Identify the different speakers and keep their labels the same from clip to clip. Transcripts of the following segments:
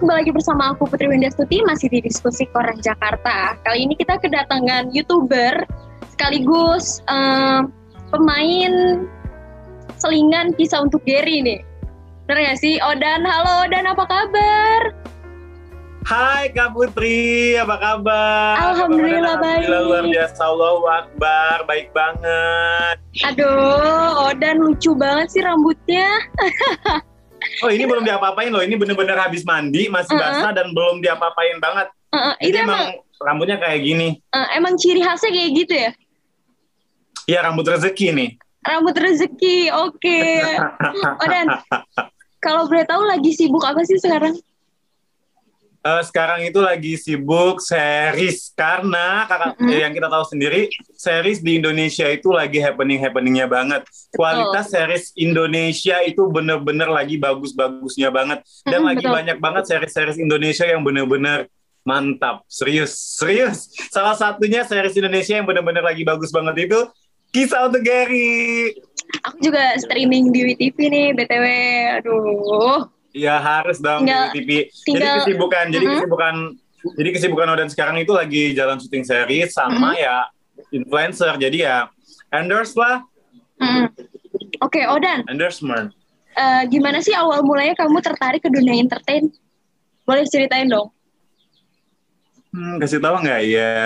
Speaker 1: kembali lagi bersama aku Putri Windastuti masih di diskusi Koran Jakarta. Kali ini kita kedatangan youtuber sekaligus uh, pemain selingan kisah untuk Gary nih. Bener gak sih? Odan, halo Odan, apa kabar?
Speaker 2: Hai Kak Putri, apa kabar?
Speaker 1: Alhamdulillah baik.
Speaker 2: Alhamdulillah luar biasa, Allahu Akbar, baik banget.
Speaker 1: Aduh, Odan lucu banget sih rambutnya.
Speaker 2: Oh ini belum diapa-apain loh, ini bener-bener habis mandi, masih
Speaker 1: Uh-uh.
Speaker 2: basah dan belum diapa-apain banget.
Speaker 1: Uh,
Speaker 2: Jadi
Speaker 1: itu
Speaker 2: emang,
Speaker 1: emang,
Speaker 2: rambutnya kayak gini.
Speaker 1: uh, emang ciri khasnya kayak gitu ya?
Speaker 2: Ya rambut rezeki nih.
Speaker 1: Rambut rezeki, oke. Odan, kalau boleh tahu lagi sibuk apa sih sekarang?
Speaker 2: Eh, sekarang itu lagi sibuk series karena kakak
Speaker 1: Mm-mm.
Speaker 2: eh, yang kita tahu sendiri series di Indonesia itu lagi happening happeningnya banget. Kualitas series Indonesia itu bener-bener lagi bagus-bagusnya banget dan
Speaker 1: Mm-mm,
Speaker 2: lagi
Speaker 1: betul.
Speaker 2: banyak banget series-series Indonesia yang bener-bener mantap, serius, serius. Salah satunya series Indonesia yang bener-bener lagi bagus banget itu Kisah untuk Gary.
Speaker 1: Aku juga streaming di WTV nih, BTW. Aduh.
Speaker 2: Ya harus dong
Speaker 1: Tinggal-
Speaker 2: di TV.
Speaker 1: tinggal-
Speaker 2: jadi kesibukan, jadi
Speaker 1: Mhm.
Speaker 2: kesibukan, jadi kesibukan Odan sekarang itu lagi jalan syuting series sama ya influencer. Jadi ya endorse lah,
Speaker 1: Mm. Oke, Odan.
Speaker 2: endorsement.
Speaker 1: eh, gimana sih awal mulanya kamu tertarik ke dunia entertain? Boleh ceritain dong.
Speaker 2: Hmm, kasih tahu nggak ya?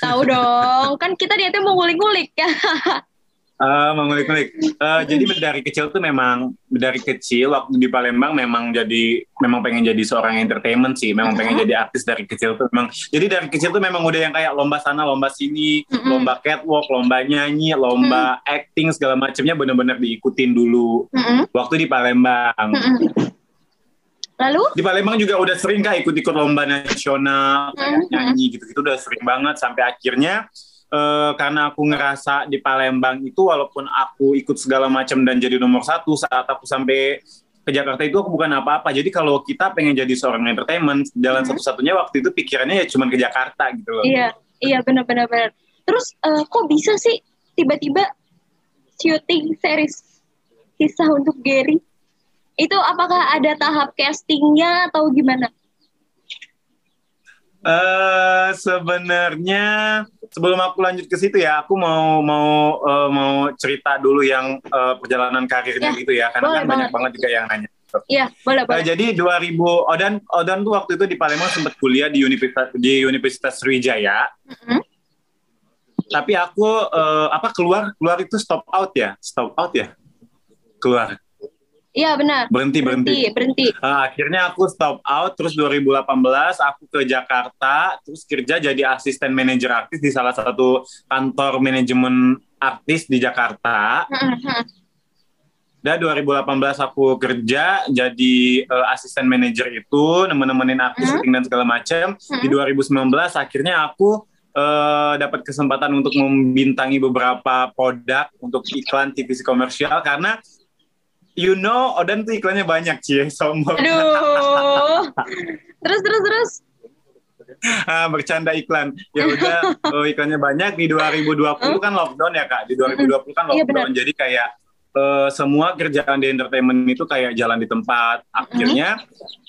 Speaker 1: Tahu dong. Kan kita niatnya mau ngulik-ngulik ya.
Speaker 2: Ah, mengulik-ngulik. Eh, jadi dari kecil tuh memang dari kecil waktu di Palembang memang jadi memang pengen jadi seorang entertainment sih. Memang pengen
Speaker 1: Mhm.
Speaker 2: jadi artis dari kecil tuh memang. Jadi dari kecil tuh memang udah yang kayak lomba sana, lomba sini,
Speaker 1: Mhm.
Speaker 2: lomba catwalk, lomba nyanyi, lomba acting segala macamnya bener-bener diikutin dulu waktu di Palembang.
Speaker 1: Lalu?
Speaker 2: Di Palembang juga udah sering kak ikut-ikut lomba nasional, kayak nyanyi gitu-gitu udah sering banget sampai akhirnya eh, karena aku ngerasa di Palembang itu walaupun aku ikut segala macam dan jadi nomor satu saat aku sampai ke Jakarta itu aku bukan apa-apa. Jadi kalau kita pengen jadi seorang entertainment, jalan
Speaker 1: Mhm.
Speaker 2: satu-satunya waktu itu pikirannya ya cuman ke Jakarta gitu loh.
Speaker 1: Iya, iya benar-benar. benar. Terus eh, kok bisa sih tiba-tiba syuting series kisah untuk Gary? Itu apakah ada tahap castingnya atau gimana?
Speaker 2: Eh sebenarnya sebelum aku lanjut ke situ ya, aku mau mau eh, mau cerita dulu yang eh, perjalanan karirnya
Speaker 1: Ya,
Speaker 2: gitu ya, karena
Speaker 1: boleh
Speaker 2: kan banyak
Speaker 1: banget.
Speaker 2: juga yang nanya.
Speaker 1: Iya, boleh,
Speaker 2: Eh,
Speaker 1: boleh.
Speaker 2: jadi 2000 Odan Odan tuh waktu itu di Palembang sempat kuliah di Universitas di Universitas Sriwijaya,
Speaker 1: Mm-mm.
Speaker 2: tapi aku eh, apa keluar keluar itu stop out ya, stop out ya, keluar
Speaker 1: Iya, benar.
Speaker 2: berhenti berhenti.
Speaker 1: Berhenti, berhenti.
Speaker 2: Eh, akhirnya aku stop out, terus 2018 aku ke Jakarta, terus kerja jadi asisten manajer artis di salah satu kantor manajemen artis di Jakarta.
Speaker 1: Mm-mm.
Speaker 2: Dan 2018 aku kerja jadi eh, asisten manajer itu, nemen-nemenin artis syuting dan segala macam. Di 2019 akhirnya aku eh, dapat kesempatan untuk membintangi beberapa produk untuk iklan TVC komersial karena you know Odan tuh iklannya banyak cie sombong.
Speaker 1: Aduh. terus, terus, terus.
Speaker 2: Ah, bercanda iklan. Ya udah, oh, iklannya banyak di 2020 kan lockdown ya Kak. Di 2020 kan
Speaker 1: Iya,
Speaker 2: lockdown. Jadi kayak eh, semua kerjaan di entertainment itu kayak jalan di tempat. Akhirnya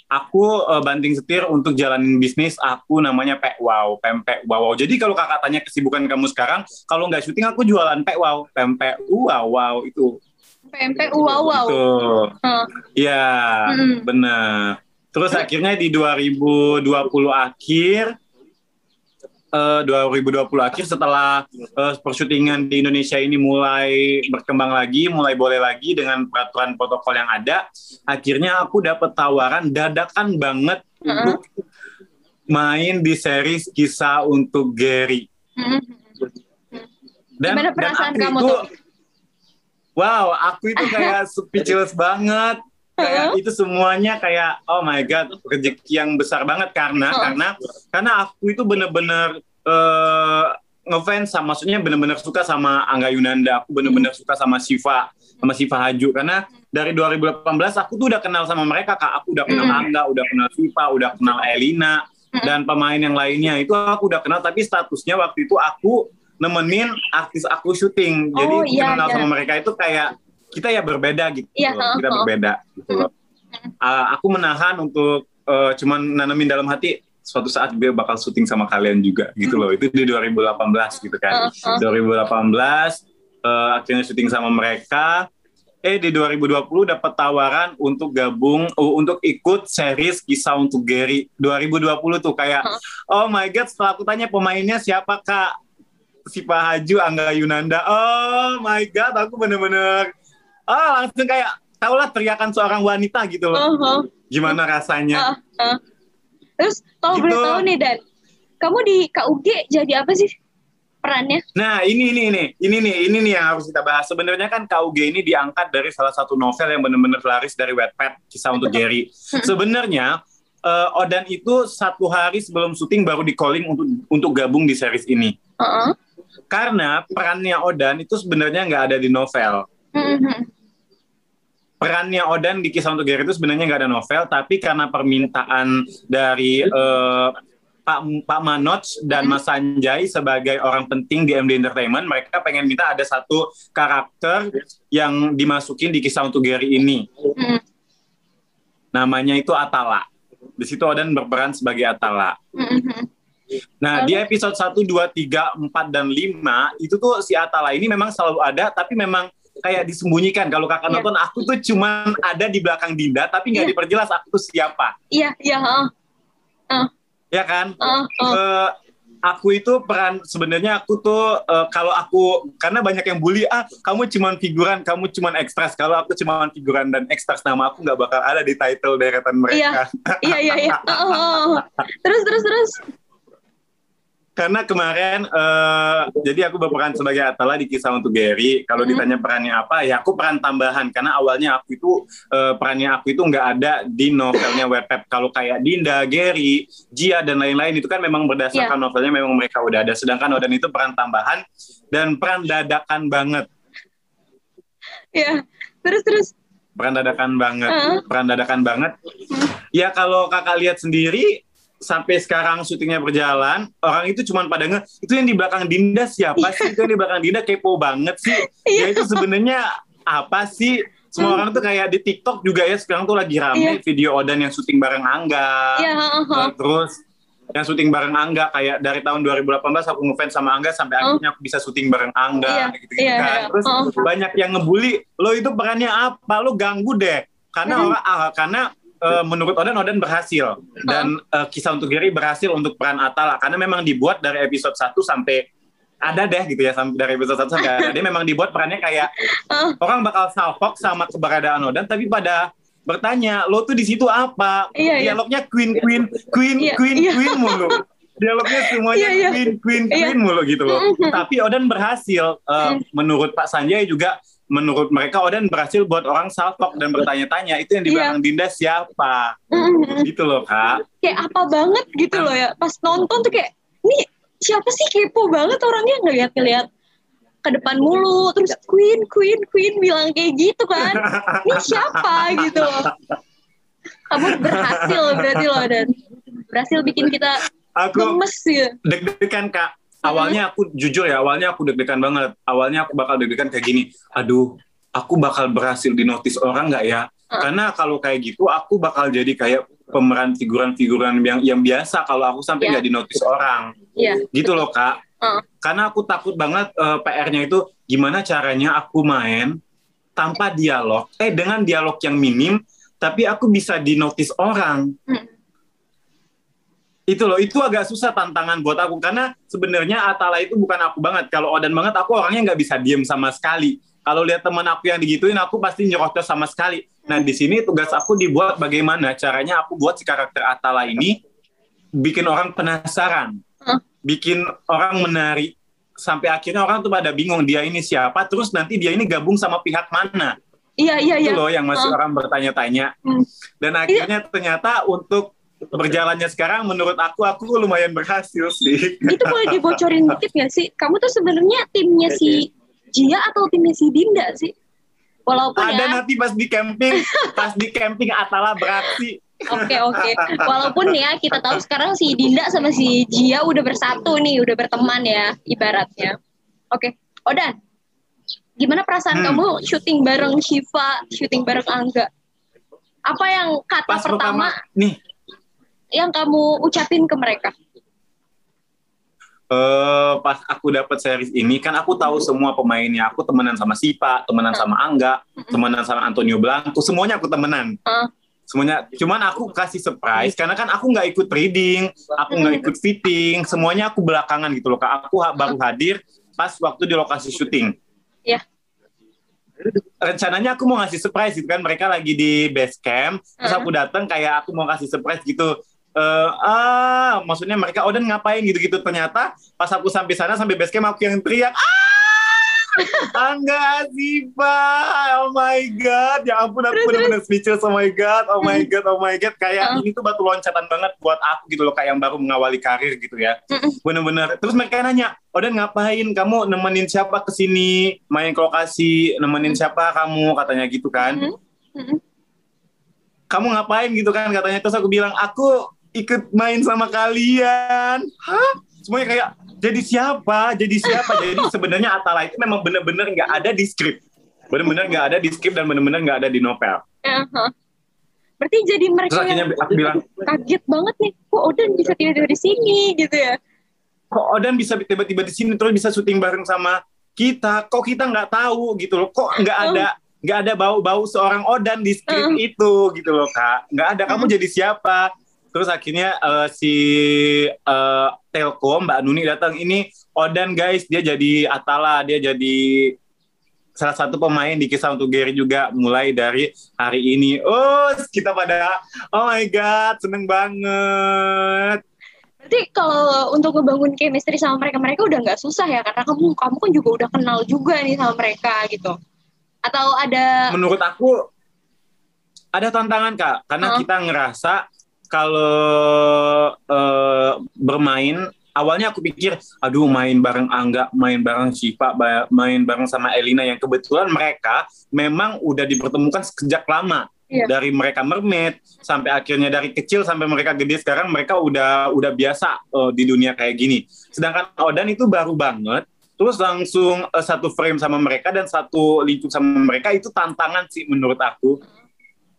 Speaker 2: aku eh, banting setir untuk jalanin bisnis aku namanya Pek Wow, pempek wow. Jadi kalau kakak tanya kesibukan kamu sekarang, kalau nggak syuting aku jualan Pek Wow, pempek wow wow itu.
Speaker 1: PMP, wow, wow.
Speaker 2: Iya,
Speaker 1: Mm.
Speaker 2: benar. Terus akhirnya di 2020 akhir eh 2020 akhir setelah eh, persyutingan di Indonesia ini mulai berkembang lagi, mulai boleh lagi dengan peraturan protokol yang ada, akhirnya aku dapat tawaran dadakan banget
Speaker 1: Heeh.
Speaker 2: untuk main di series kisah untuk Gary.
Speaker 1: Mm-mm. Gimana perasaan
Speaker 2: aku
Speaker 1: kamu
Speaker 2: itu-
Speaker 1: tuh?
Speaker 2: Wow, aku itu kayak speechless banget. Kayak itu semuanya kayak oh my god, rezeki yang besar banget karena
Speaker 1: Oh.
Speaker 2: karena karena aku itu bener-bener eh, ngefans sama maksudnya bener-bener suka sama Angga Yunanda, aku bener-bener
Speaker 1: Hmm.
Speaker 2: suka sama Siva, sama Siva Haju karena dari 2018 aku tuh udah kenal sama mereka Kak. Aku udah kenal
Speaker 1: Hmm.
Speaker 2: Angga, udah kenal Siva, udah kenal Elina
Speaker 1: Hmm.
Speaker 2: dan pemain yang lainnya itu aku udah kenal tapi statusnya waktu itu aku nemenin artis aku syuting. Jadi
Speaker 1: Oh, iya,
Speaker 2: kenal
Speaker 1: iya.
Speaker 2: sama mereka itu kayak kita ya berbeda gitu
Speaker 1: Iya,
Speaker 2: loh. Kita
Speaker 1: heeh.
Speaker 2: berbeda gitu loh. Uh, aku menahan untuk uh, cuman nanamin dalam hati suatu saat gue bakal syuting sama kalian juga gitu loh. Itu di 2018 gitu kan. Uh, uh. 2018 uh, akhirnya syuting sama mereka. Eh di 2020 dapat tawaran untuk gabung uh, untuk ikut series kisah untuk Gary 2020 tuh kayak uh. oh my god setelah aku tanya pemainnya siapa kak si Pak Haju Angga Yunanda oh my god aku bener-bener oh langsung kayak tau lah teriakan seorang wanita gitu loh uh -huh. gimana rasanya uh -huh
Speaker 1: Terus kalau gitu. boleh tahu nih Dan, kamu di KUG jadi apa sih perannya?
Speaker 2: Nah ini ini ini ini nih ini nih yang harus kita bahas. Sebenarnya kan KUG ini diangkat dari salah satu novel yang benar-benar laris dari Wattpad kisah untuk Jerry. Sebenarnya uh, Odan itu satu hari sebelum syuting baru di calling untuk untuk gabung di series ini. Uh -uh. Karena perannya Odan itu sebenarnya nggak ada di novel. Mm-hmm. perannya Odan di kisah untuk Gary itu sebenarnya nggak ada novel, tapi karena permintaan dari uh, Pak Pak Manoj dan mm-hmm. Mas Sanjay sebagai orang penting di MD Entertainment, mereka pengen minta ada satu karakter yang dimasukin di kisah untuk Gary ini. Mm. Namanya itu Atala. Di situ Odan berperan sebagai Atala. Mm-hmm. Nah, di episode 1, 2, 3, 4, dan 5, itu tuh si Atala ini memang selalu ada, tapi memang kayak disembunyikan. Kalau kakak yeah. nonton, aku tuh cuman ada di belakang Dinda, tapi nggak yeah. diperjelas aku tuh siapa.
Speaker 1: Iya, iya. Uh.
Speaker 2: Uh. Ya kan? Uh, uh. Uh, aku itu peran sebenarnya aku tuh uh, kalau aku karena banyak yang bully ah kamu cuman figuran kamu cuman ekstras kalau aku cuman figuran dan ekstras nama aku nggak bakal ada di title deretan mereka
Speaker 1: iya iya iya, iya. Oh, oh. terus terus terus
Speaker 2: karena kemarin uh, jadi aku berperan sebagai Atala di kisah untuk Gary. Kalau hmm. ditanya perannya apa, ya aku peran tambahan karena awalnya aku itu uh, perannya aku itu nggak ada di novelnya Wattpad. Kalau kayak Dinda, Gary, Jia dan lain-lain itu kan memang berdasarkan yeah. novelnya memang mereka udah ada. Sedangkan Odan itu peran tambahan dan peran dadakan banget.
Speaker 1: Ya, yeah. terus terus.
Speaker 2: Peran dadakan banget, uh. peran dadakan banget. Hmm. Ya kalau kakak lihat sendiri sampai sekarang syutingnya berjalan, orang itu cuma pada nge, itu yang di belakang Dinda siapa sih? itu yang di belakang Dinda kepo banget sih. Iya. Ya itu sebenarnya apa sih? Semua orang tuh kayak di TikTok juga ya sekarang tuh lagi rame yeah. video Odan yang syuting bareng Angga. Yeah, uh -huh. Terus yang syuting bareng Angga kayak dari tahun 2018 aku ngefans sama Angga sampai uh. akhirnya aku bisa syuting bareng Angga yeah. gitu, -gitu yeah, kan. Yeah. Terus banyak yang ngebully, lo itu perannya apa? Lo ganggu deh. Karena mm. orang ah, karena uh, menurut Oden Oden berhasil dan uh, kisah untuk Gary berhasil untuk peran Atala karena memang dibuat dari episode 1 sampai ada deh gitu ya dari episode 1 sampai ada dia memang dibuat perannya kayak orang bakal salfok sama keberadaan Oden tapi pada bertanya lo tuh di situ apa iya, iya. dialognya iya. queen queen queen iya, queen iya. queen mulu dialognya semuanya iya, iya. queen queen iya. queen mulu gitu loh tapi Oden berhasil uh, menurut Pak Sanjay juga menurut mereka Oden berhasil buat orang saltok dan bertanya-tanya itu yang di iya. belakang yeah. Dinda siapa? Mm-hmm. gitu loh kak.
Speaker 1: Kayak apa banget gitu loh ya. Pas nonton tuh kayak ini siapa sih kepo banget orangnya? Ngeliat-ngeliat ke depan mulu terus Queen Queen Queen bilang kayak gitu kan. Ini siapa? Gitu loh. Kamu berhasil berarti loh dan. Berhasil bikin kita
Speaker 2: aku lemes ya. deg-degan kak awalnya aku jujur ya awalnya aku deg-degan banget awalnya aku bakal deg-degan kayak gini aduh aku bakal berhasil di notice orang nggak ya uh. karena kalau kayak gitu aku bakal jadi kayak pemeran figuran-figuran yang yang biasa kalau aku sampai iya. nggak yeah. di notice orang yeah. gitu loh kak uh. karena aku takut banget uh, PR-nya itu gimana caranya aku main tanpa dialog eh dengan dialog yang minim tapi aku bisa di notice orang hmm itu loh itu agak susah tantangan buat aku karena sebenarnya Atala itu bukan aku banget kalau Odan banget aku orangnya nggak bisa diem sama sekali kalau lihat teman aku yang digituin aku pasti nyerocos sama sekali nah di sini tugas aku dibuat bagaimana caranya aku buat si karakter Atala ini bikin orang penasaran bikin orang menarik sampai akhirnya orang tuh pada bingung dia ini siapa terus nanti dia ini gabung sama pihak mana
Speaker 1: Iya iya
Speaker 2: iya. Itu loh yang masih uh. orang bertanya-tanya. Hmm. Dan akhirnya iya. ternyata untuk berjalannya sekarang menurut aku aku lumayan berhasil sih.
Speaker 1: Itu boleh dibocorin dikit nggak sih? Kamu tuh sebenarnya timnya si Jia atau timnya si Dinda sih?
Speaker 2: Walaupun ada ya. nanti pas di camping, pas di camping Atala beraksi.
Speaker 1: Oke okay, oke. Okay. Walaupun ya kita tahu sekarang si Dinda sama si Jia udah bersatu nih, udah berteman ya ibaratnya. Oke, okay. Odan. Gimana perasaan hmm. kamu syuting bareng Shiva, syuting bareng Angga? Apa yang kata
Speaker 2: pas
Speaker 1: pertama?
Speaker 2: pertama nih
Speaker 1: yang kamu ucapin ke mereka?
Speaker 2: eh pas aku dapat series ini kan aku tahu semua pemainnya. Aku temenan sama Sipa, temenan
Speaker 1: Hmm.
Speaker 2: sama Angga, temenan sama Antonio Blanco, semuanya aku temenan.
Speaker 1: Ah.
Speaker 2: Semuanya, cuman aku kasih surprise karena kan aku nggak ikut reading, aku nggak ikut fitting, semuanya aku belakangan gitu loh. Kak. Aku ha- baru hadir pas waktu di lokasi syuting.
Speaker 1: Iya.
Speaker 2: Rencananya aku mau ngasih surprise gitu kan, mereka lagi di base camp, terus
Speaker 1: Ah.
Speaker 2: aku datang kayak aku mau kasih surprise gitu. Eh, ah, maksudnya mereka Oden ngapain? Gitu-gitu. Ternyata pas aku sampai sana sampai base camp aku yang teriak ah Angga Sipa oh my god. Ya ampun aku bener-bener speechless oh my god oh my god oh my god. Kayak
Speaker 1: Uh.
Speaker 2: ini tuh batu loncatan banget buat aku gitu loh kayak yang baru mengawali karir gitu ya.
Speaker 1: Mm-mm.
Speaker 2: bener-bener. Terus mereka nanya Oden ngapain? Kamu nemenin siapa ke sini main ke lokasi nemenin siapa kamu? Katanya gitu kan. Kamu ngapain? Gitu kan katanya. Terus aku bilang aku ikut main sama kalian. Hah? Semuanya kayak jadi siapa? Jadi siapa? Jadi sebenarnya Atala itu memang bener-bener nggak ada di skrip bener-bener nggak ada di skrip dan bener-bener nggak ada di novel.
Speaker 1: Aha. Berarti jadi mereka
Speaker 2: terus
Speaker 1: yang
Speaker 2: aku bilang
Speaker 1: kaget banget nih, kok Oden bisa tiba-tiba di sini gitu ya?
Speaker 2: kok Odan bisa tiba-tiba di sini terus bisa syuting bareng sama kita? Kok kita nggak tahu gitu loh. Kok nggak ada nggak ada bau-bau seorang Odan di skrip
Speaker 1: Hmm.
Speaker 2: itu gitu loh kak. Nggak ada. Kamu
Speaker 1: Hmm.
Speaker 2: jadi siapa terus akhirnya eh, si eh, Telkom Mbak Nuni datang ini Odan guys dia jadi Atala dia jadi salah satu pemain di kisah untuk Gary juga mulai dari hari ini. Oh kita pada oh my god seneng banget.
Speaker 1: Berarti kalau untuk ngebangun chemistry sama mereka, mereka udah nggak susah ya, karena kamu kamu kan juga udah kenal juga nih sama mereka gitu. Atau ada
Speaker 2: menurut aku ada tantangan kak. Karena kita ngerasa kalau eh, bermain awalnya aku pikir aduh main bareng Angga main bareng Siva main bareng sama Elina. Yang kebetulan mereka memang udah dipertemukan sejak lama.
Speaker 1: Iya.
Speaker 2: dari mereka mermaid sampai akhirnya dari kecil sampai mereka gede sekarang mereka udah udah biasa eh, di dunia kayak gini. Sedangkan Odan itu baru banget terus langsung eh, satu frame sama mereka dan satu lingkup sama mereka itu tantangan sih menurut aku.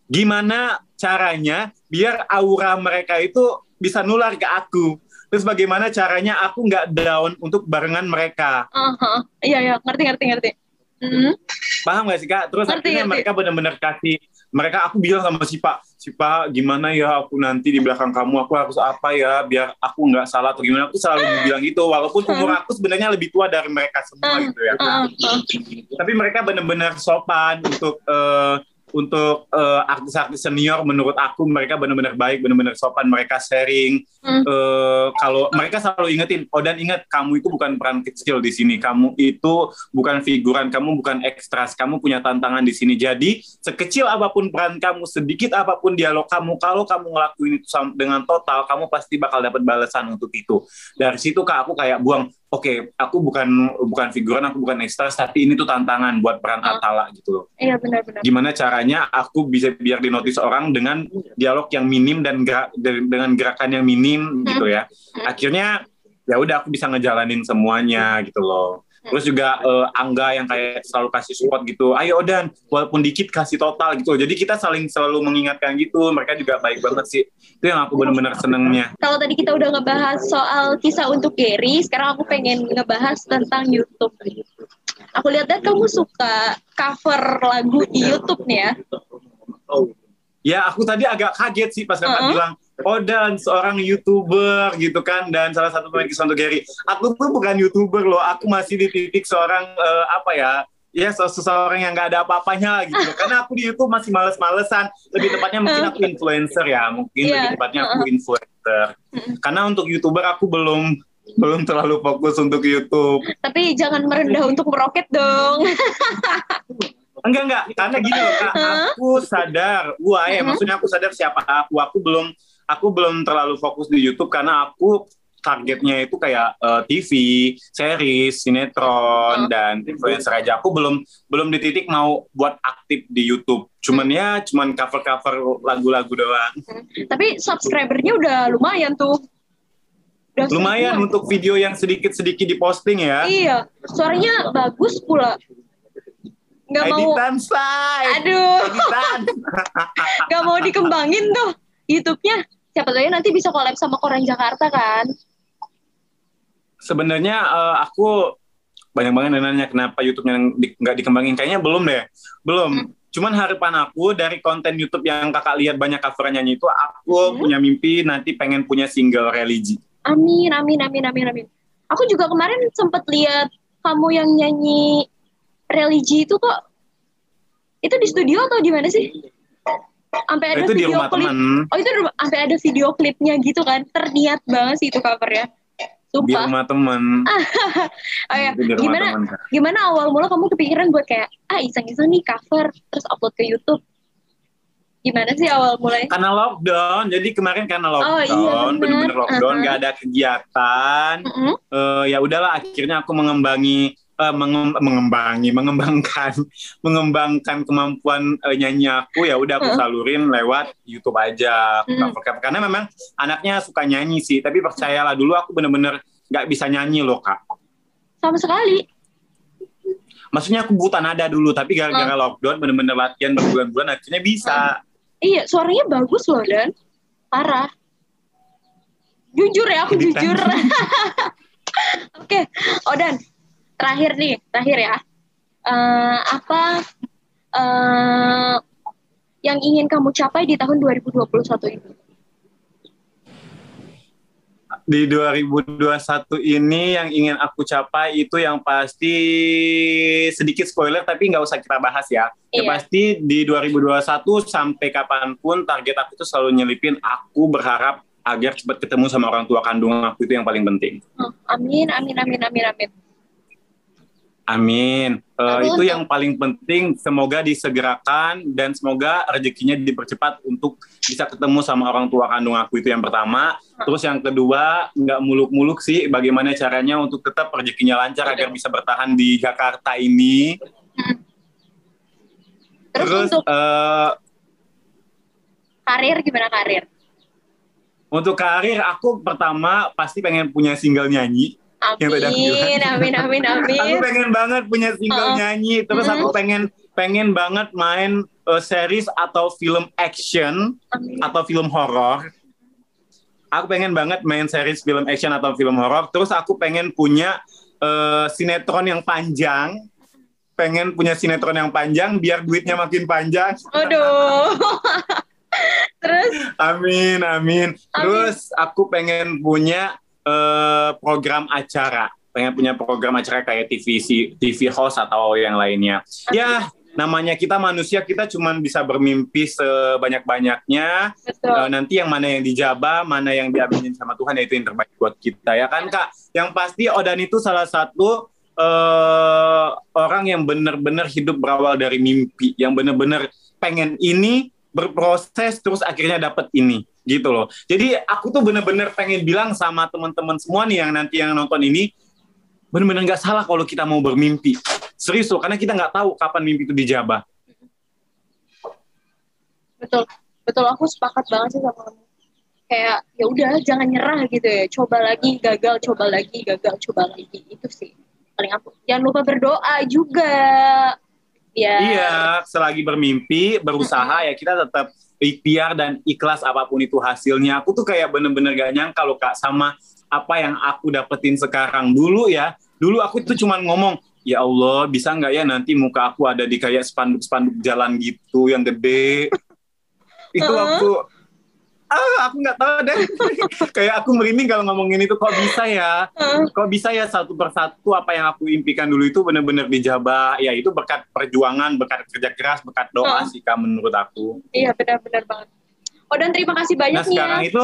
Speaker 2: Gimana caranya biar aura mereka itu bisa nular ke aku terus bagaimana caranya aku nggak down untuk barengan mereka
Speaker 1: Aha. Iya ya, ngerti ngerti ngerti. Mhm.
Speaker 2: paham gak sih kak terus
Speaker 1: Ngerti,
Speaker 2: akhirnya
Speaker 1: ngerti.
Speaker 2: mereka benar-benar kasih mereka aku bilang sama si Pak si Pak gimana ya aku nanti di belakang kamu aku harus apa ya biar aku nggak salah atau gimana aku selalu bilang gitu walaupun umur aku sebenarnya lebih tua dari mereka semua gitu ya
Speaker 1: ah.
Speaker 2: tapi mereka benar-benar sopan untuk eh, untuk eh, artis-artis senior menurut aku mereka benar-benar baik benar-benar sopan mereka sharing.
Speaker 1: Hmm.
Speaker 2: Eh, kalau mereka selalu ingetin oh dan ingat kamu itu bukan peran kecil di sini. Kamu itu bukan figuran kamu bukan ekstras kamu punya tantangan di sini. Jadi sekecil apa pun peran kamu sedikit apa pun dialog kamu kalau kamu ngelakuin itu dengan total kamu pasti bakal dapat balasan untuk itu. Dari situ kak aku kayak buang oke aku bukan bukan figuran aku bukan ekstras tapi ini tuh tantangan buat peran
Speaker 1: Ah.
Speaker 2: Atala gitu loh.
Speaker 1: Iya benar-benar.
Speaker 2: gimana caranya aku bisa biar dinotis orang dengan dialog yang minim dan gerak de- dengan gerakan yang minim gitu ya. Akhirnya ya udah aku bisa ngejalanin semuanya gitu loh terus juga eh, Angga yang kayak selalu kasih support gitu ayo Dan walaupun dikit kasih total gitu jadi kita saling selalu mengingatkan gitu mereka juga baik banget sih itu yang aku benar-benar senengnya
Speaker 1: Kalau tadi kita udah ngebahas soal kisah untuk Gary, sekarang aku pengen ngebahas tentang YouTube. Aku lihat kan kamu suka cover lagu di YouTube nih ya.
Speaker 2: Ya, aku tadi agak kaget sih pas kakak
Speaker 1: Uh-uh.
Speaker 2: bilang, oh dan seorang youtuber gitu kan, dan salah satu pemain kisah untuk Gary. Aku tuh bukan youtuber loh, aku masih di titik seorang eh, apa ya, ya se- seseorang yang nggak ada apa-apanya gitu. loh. Karena aku di YouTube masih males-malesan. Lebih tepatnya mungkin aku influencer ya, mungkin
Speaker 1: Iya,
Speaker 2: lebih tepatnya aku influencer. Karena untuk youtuber aku belum belum terlalu fokus untuk YouTube.
Speaker 1: Tapi jangan merendah untuk meroket dong.
Speaker 2: Enggak enggak, karena gini loh kak, aku sadar, wah ya,
Speaker 1: Mhm.
Speaker 2: maksudnya aku sadar siapa aku, aku belum, aku belum terlalu fokus di YouTube karena aku targetnya itu kayak eh, TV, series, sinetron
Speaker 1: Mhm.
Speaker 2: dan influencer aja. Aku belum belum di titik mau buat aktif di YouTube. Cuman ya, cuman cover cover lagu-lagu doang.
Speaker 1: Tapi subscribernya udah lumayan tuh. Udah
Speaker 2: Lumayan untuk video yang sedikit sedikit diposting ya.
Speaker 1: Iya, suaranya bagus pula. Nggak mau,
Speaker 2: Editan say,
Speaker 1: aduh,
Speaker 2: editan.
Speaker 1: nggak mau dikembangin tuh YouTube-nya. Siapa tahu ya nanti bisa collab sama Koran Jakarta kan
Speaker 2: Sebenarnya uh, aku banyak banget yang nanya kenapa YouTube-nya nggak di, dikembangin. Kayaknya belum deh, belum. Hmm. Cuman harapan aku dari konten YouTube yang kakak lihat banyak cover nyanyi itu, aku hmm. punya mimpi nanti pengen punya single religi.
Speaker 1: Amin, amin, amin, amin, amin. Aku juga kemarin sempat lihat kamu yang nyanyi religi itu kok itu di studio atau di mana sih? Sampai ada
Speaker 2: itu
Speaker 1: video
Speaker 2: di rumah
Speaker 1: klip.
Speaker 2: Temen.
Speaker 1: Oh itu sampai ada video klipnya gitu kan. Terniat banget sih itu covernya.
Speaker 2: Sumpah. Di rumah temen.
Speaker 1: oh ya, gimana temen, gimana awal mula kamu kepikiran buat kayak ah iseng-iseng nih cover terus upload ke YouTube? Gimana sih awal mulai?
Speaker 2: Karena lockdown, jadi kemarin karena lockdown, oh, iya, bener-bener lockdown, uh -huh. gak ada kegiatan. Uh -huh. uh, ya udahlah, akhirnya aku mengembangi uh, mengembangi, mengembangkan, mengembangkan kemampuan uh, nyanyi aku ya udah aku salurin lewat YouTube aja. Hmm. Karena memang anaknya suka nyanyi sih, tapi percayalah dulu aku bener-bener nggak bisa nyanyi loh kak.
Speaker 1: Sama sekali.
Speaker 2: Maksudnya aku buta nada dulu, tapi gara-gara oh. lockdown bener-bener latihan berbulan-bulan akhirnya bisa.
Speaker 1: Iya, suaranya bagus loh dan parah. Jujur ya, aku jujur. Oke, okay. oh dan terakhir nih, terakhir ya. Uh, apa uh, yang ingin kamu capai di tahun 2021 ini?
Speaker 2: Di 2021 ini yang ingin aku capai itu yang pasti sedikit spoiler tapi nggak usah kita bahas ya. Iya. Yang pasti di 2021 sampai kapan pun target aku itu selalu nyelipin aku berharap agar cepat ketemu sama orang tua kandung aku itu yang paling penting.
Speaker 1: Oh, amin, amin, amin, amin, amin.
Speaker 2: Amin. Uh, itu yang paling penting. Semoga disegerakan dan semoga rezekinya dipercepat untuk bisa ketemu sama orang tua kandung aku itu yang pertama. Terus yang kedua nggak muluk-muluk sih. Bagaimana caranya untuk tetap rezekinya lancar agar bisa bertahan di Jakarta ini. Hmm.
Speaker 1: Terus, Terus untuk uh, karir gimana karir?
Speaker 2: Untuk karir aku pertama pasti pengen punya single nyanyi
Speaker 1: Amin, amin, amin, amin.
Speaker 2: aku pengen banget punya single uh -uh. nyanyi, terus aku pengen pengen banget main uh, series atau film action amin. atau film horor. Aku pengen banget main series film action atau film horor. Terus aku pengen punya uh, sinetron yang panjang. Pengen punya sinetron yang panjang biar duitnya makin panjang.
Speaker 1: Aduh. Terus?
Speaker 2: Amin, amin. Terus aku pengen punya uh, program acara. Pengen punya program acara kayak TV TV host atau yang lainnya. Ya namanya kita manusia kita cuma bisa bermimpi sebanyak banyaknya uh, eh, nanti yang mana yang dijabah mana yang diaminin sama Tuhan ya itu yang terbaik buat kita ya kan kak? Yang pasti Odan itu salah satu uh, orang yang benar-benar hidup berawal dari mimpi. Yang benar-benar pengen ini berproses terus akhirnya dapat ini gitu loh. Jadi aku tuh bener-bener pengen bilang sama teman-teman semua nih yang nanti yang nonton ini, bener-bener nggak salah kalau kita mau bermimpi. Serius loh, karena kita nggak tahu kapan mimpi itu dijabah.
Speaker 1: Betul, betul aku sepakat banget sih sama kamu. Kayak ya udah jangan nyerah gitu ya, coba lagi gagal, coba lagi gagal, coba lagi itu sih paling aku. Jangan lupa berdoa juga.
Speaker 2: Ya. Iya, selagi bermimpi, berusaha ya kita tetap ikhtiar dan ikhlas apa pun itu hasilnya. Aku tuh kayak bener-bener gak nyangka loh kak sama apa yang aku dapetin sekarang dulu ya. Dulu aku tuh cuma ngomong, ya Allah bisa nggak ya nanti muka aku ada di kayak spanduk-spanduk jalan gitu yang gede. itu waktu ah aku nggak tahu deh. Kayak aku merinding kalau ngomongin itu kok bisa ya? Kok bisa ya satu persatu apa yang aku impikan dulu itu benar-benar dijabah ya itu berkat perjuangan berkat kerja keras berkat doa sih kak menurut aku.
Speaker 1: Iya benar-benar banget. Oh dan terima kasih banyak
Speaker 2: nah, sekarang
Speaker 1: ya.
Speaker 2: itu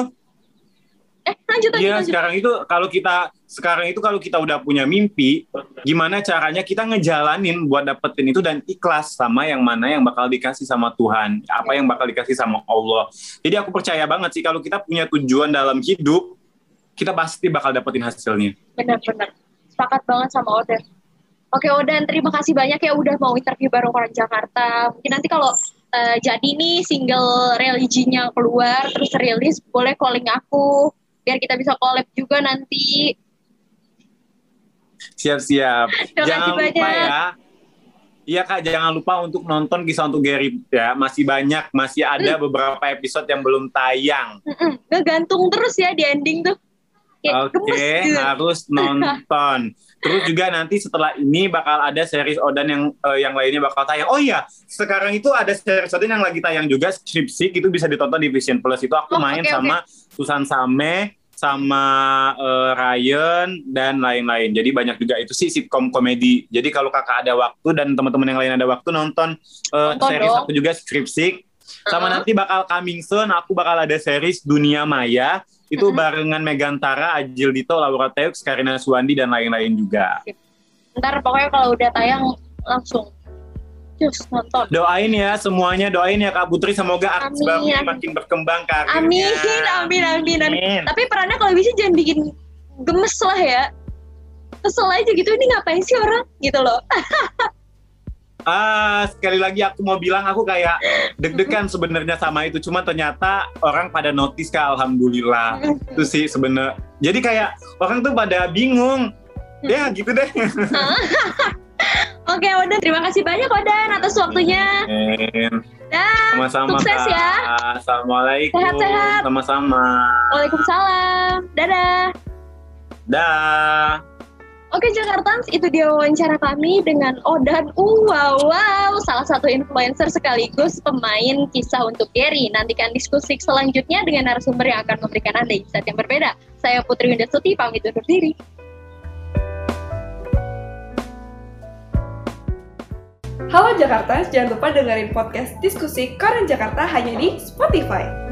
Speaker 1: eh lanjut
Speaker 2: Iya sekarang itu kalau kita sekarang itu kalau kita udah punya mimpi, gimana caranya kita ngejalanin buat dapetin itu dan ikhlas sama yang mana yang bakal dikasih sama Tuhan, apa yang bakal dikasih sama Allah. Jadi aku percaya banget sih kalau kita punya tujuan dalam hidup, kita pasti bakal dapetin hasilnya.
Speaker 1: Benar-benar, sepakat banget sama Oden. Oke Oden, terima kasih banyak ya udah mau interview bareng orang Jakarta. Mungkin nanti kalau uh, jadi nih single religinya keluar terus rilis, boleh calling aku biar kita bisa collab juga nanti.
Speaker 2: Siap-siap. Jangan lupa ya. Iya kak, jangan lupa untuk nonton kisah untuk Gary ya. Masih banyak, masih ada hmm. beberapa episode yang belum tayang.
Speaker 1: Gak gantung terus ya di ending tuh.
Speaker 2: Oke, okay, gitu. harus nonton. Terus juga nanti setelah ini bakal ada series Odan yang uh, yang lainnya bakal tayang. Oh iya, sekarang itu ada series Odan yang lagi tayang juga Skripsi itu bisa ditonton di Vision Plus. Itu aku oh, main okay, sama okay. Susan Same sama uh, Ryan dan lain-lain. Jadi banyak juga itu sih sitcom komedi. Jadi kalau kakak ada waktu dan teman-teman yang lain ada waktu nonton, uh, nonton series dong. aku juga Skripsi. Sama uh -huh. nanti bakal coming soon, aku bakal ada series Dunia Maya itu barengan Megantara, Ajil Dito, Laura Teux, Karina Suwandi dan lain-lain juga.
Speaker 1: Ntar pokoknya kalau udah tayang langsung Just nonton.
Speaker 2: Doain ya semuanya, doain ya Kak Putri semoga artis baru makin berkembang karirnya.
Speaker 1: Amin, amin, amin, amin. Tapi perannya kalau bisa jangan bikin gemes lah ya. Kesel aja gitu, ini ngapain sih orang gitu loh.
Speaker 2: Ah, sekali lagi aku mau bilang aku kayak deg-degan sebenarnya sama itu. Cuma ternyata orang pada notice kak, alhamdulillah. Itu sih sebenarnya. Jadi kayak orang tuh pada bingung. Ya gitu deh.
Speaker 1: Oke, udah terima kasih banyak Odan atas waktunya.
Speaker 2: Dan sama-sama.
Speaker 1: Sukses
Speaker 2: kak.
Speaker 1: ya.
Speaker 2: Assalamualaikum.
Speaker 1: Sehat-sehat.
Speaker 2: Sama-sama.
Speaker 1: Waalaikumsalam. Dadah.
Speaker 2: Dah.
Speaker 1: Oke Jakarta, itu dia wawancara kami dengan Odan uh, Wow salah satu influencer sekaligus pemain kisah untuk Gary. Nantikan diskusi selanjutnya dengan narasumber yang akan memberikan Anda insight yang berbeda. Saya Putri Windasuti, pamit undur diri.
Speaker 3: Halo Jakarta, jangan lupa dengerin podcast diskusi Koran Jakarta hanya di Spotify.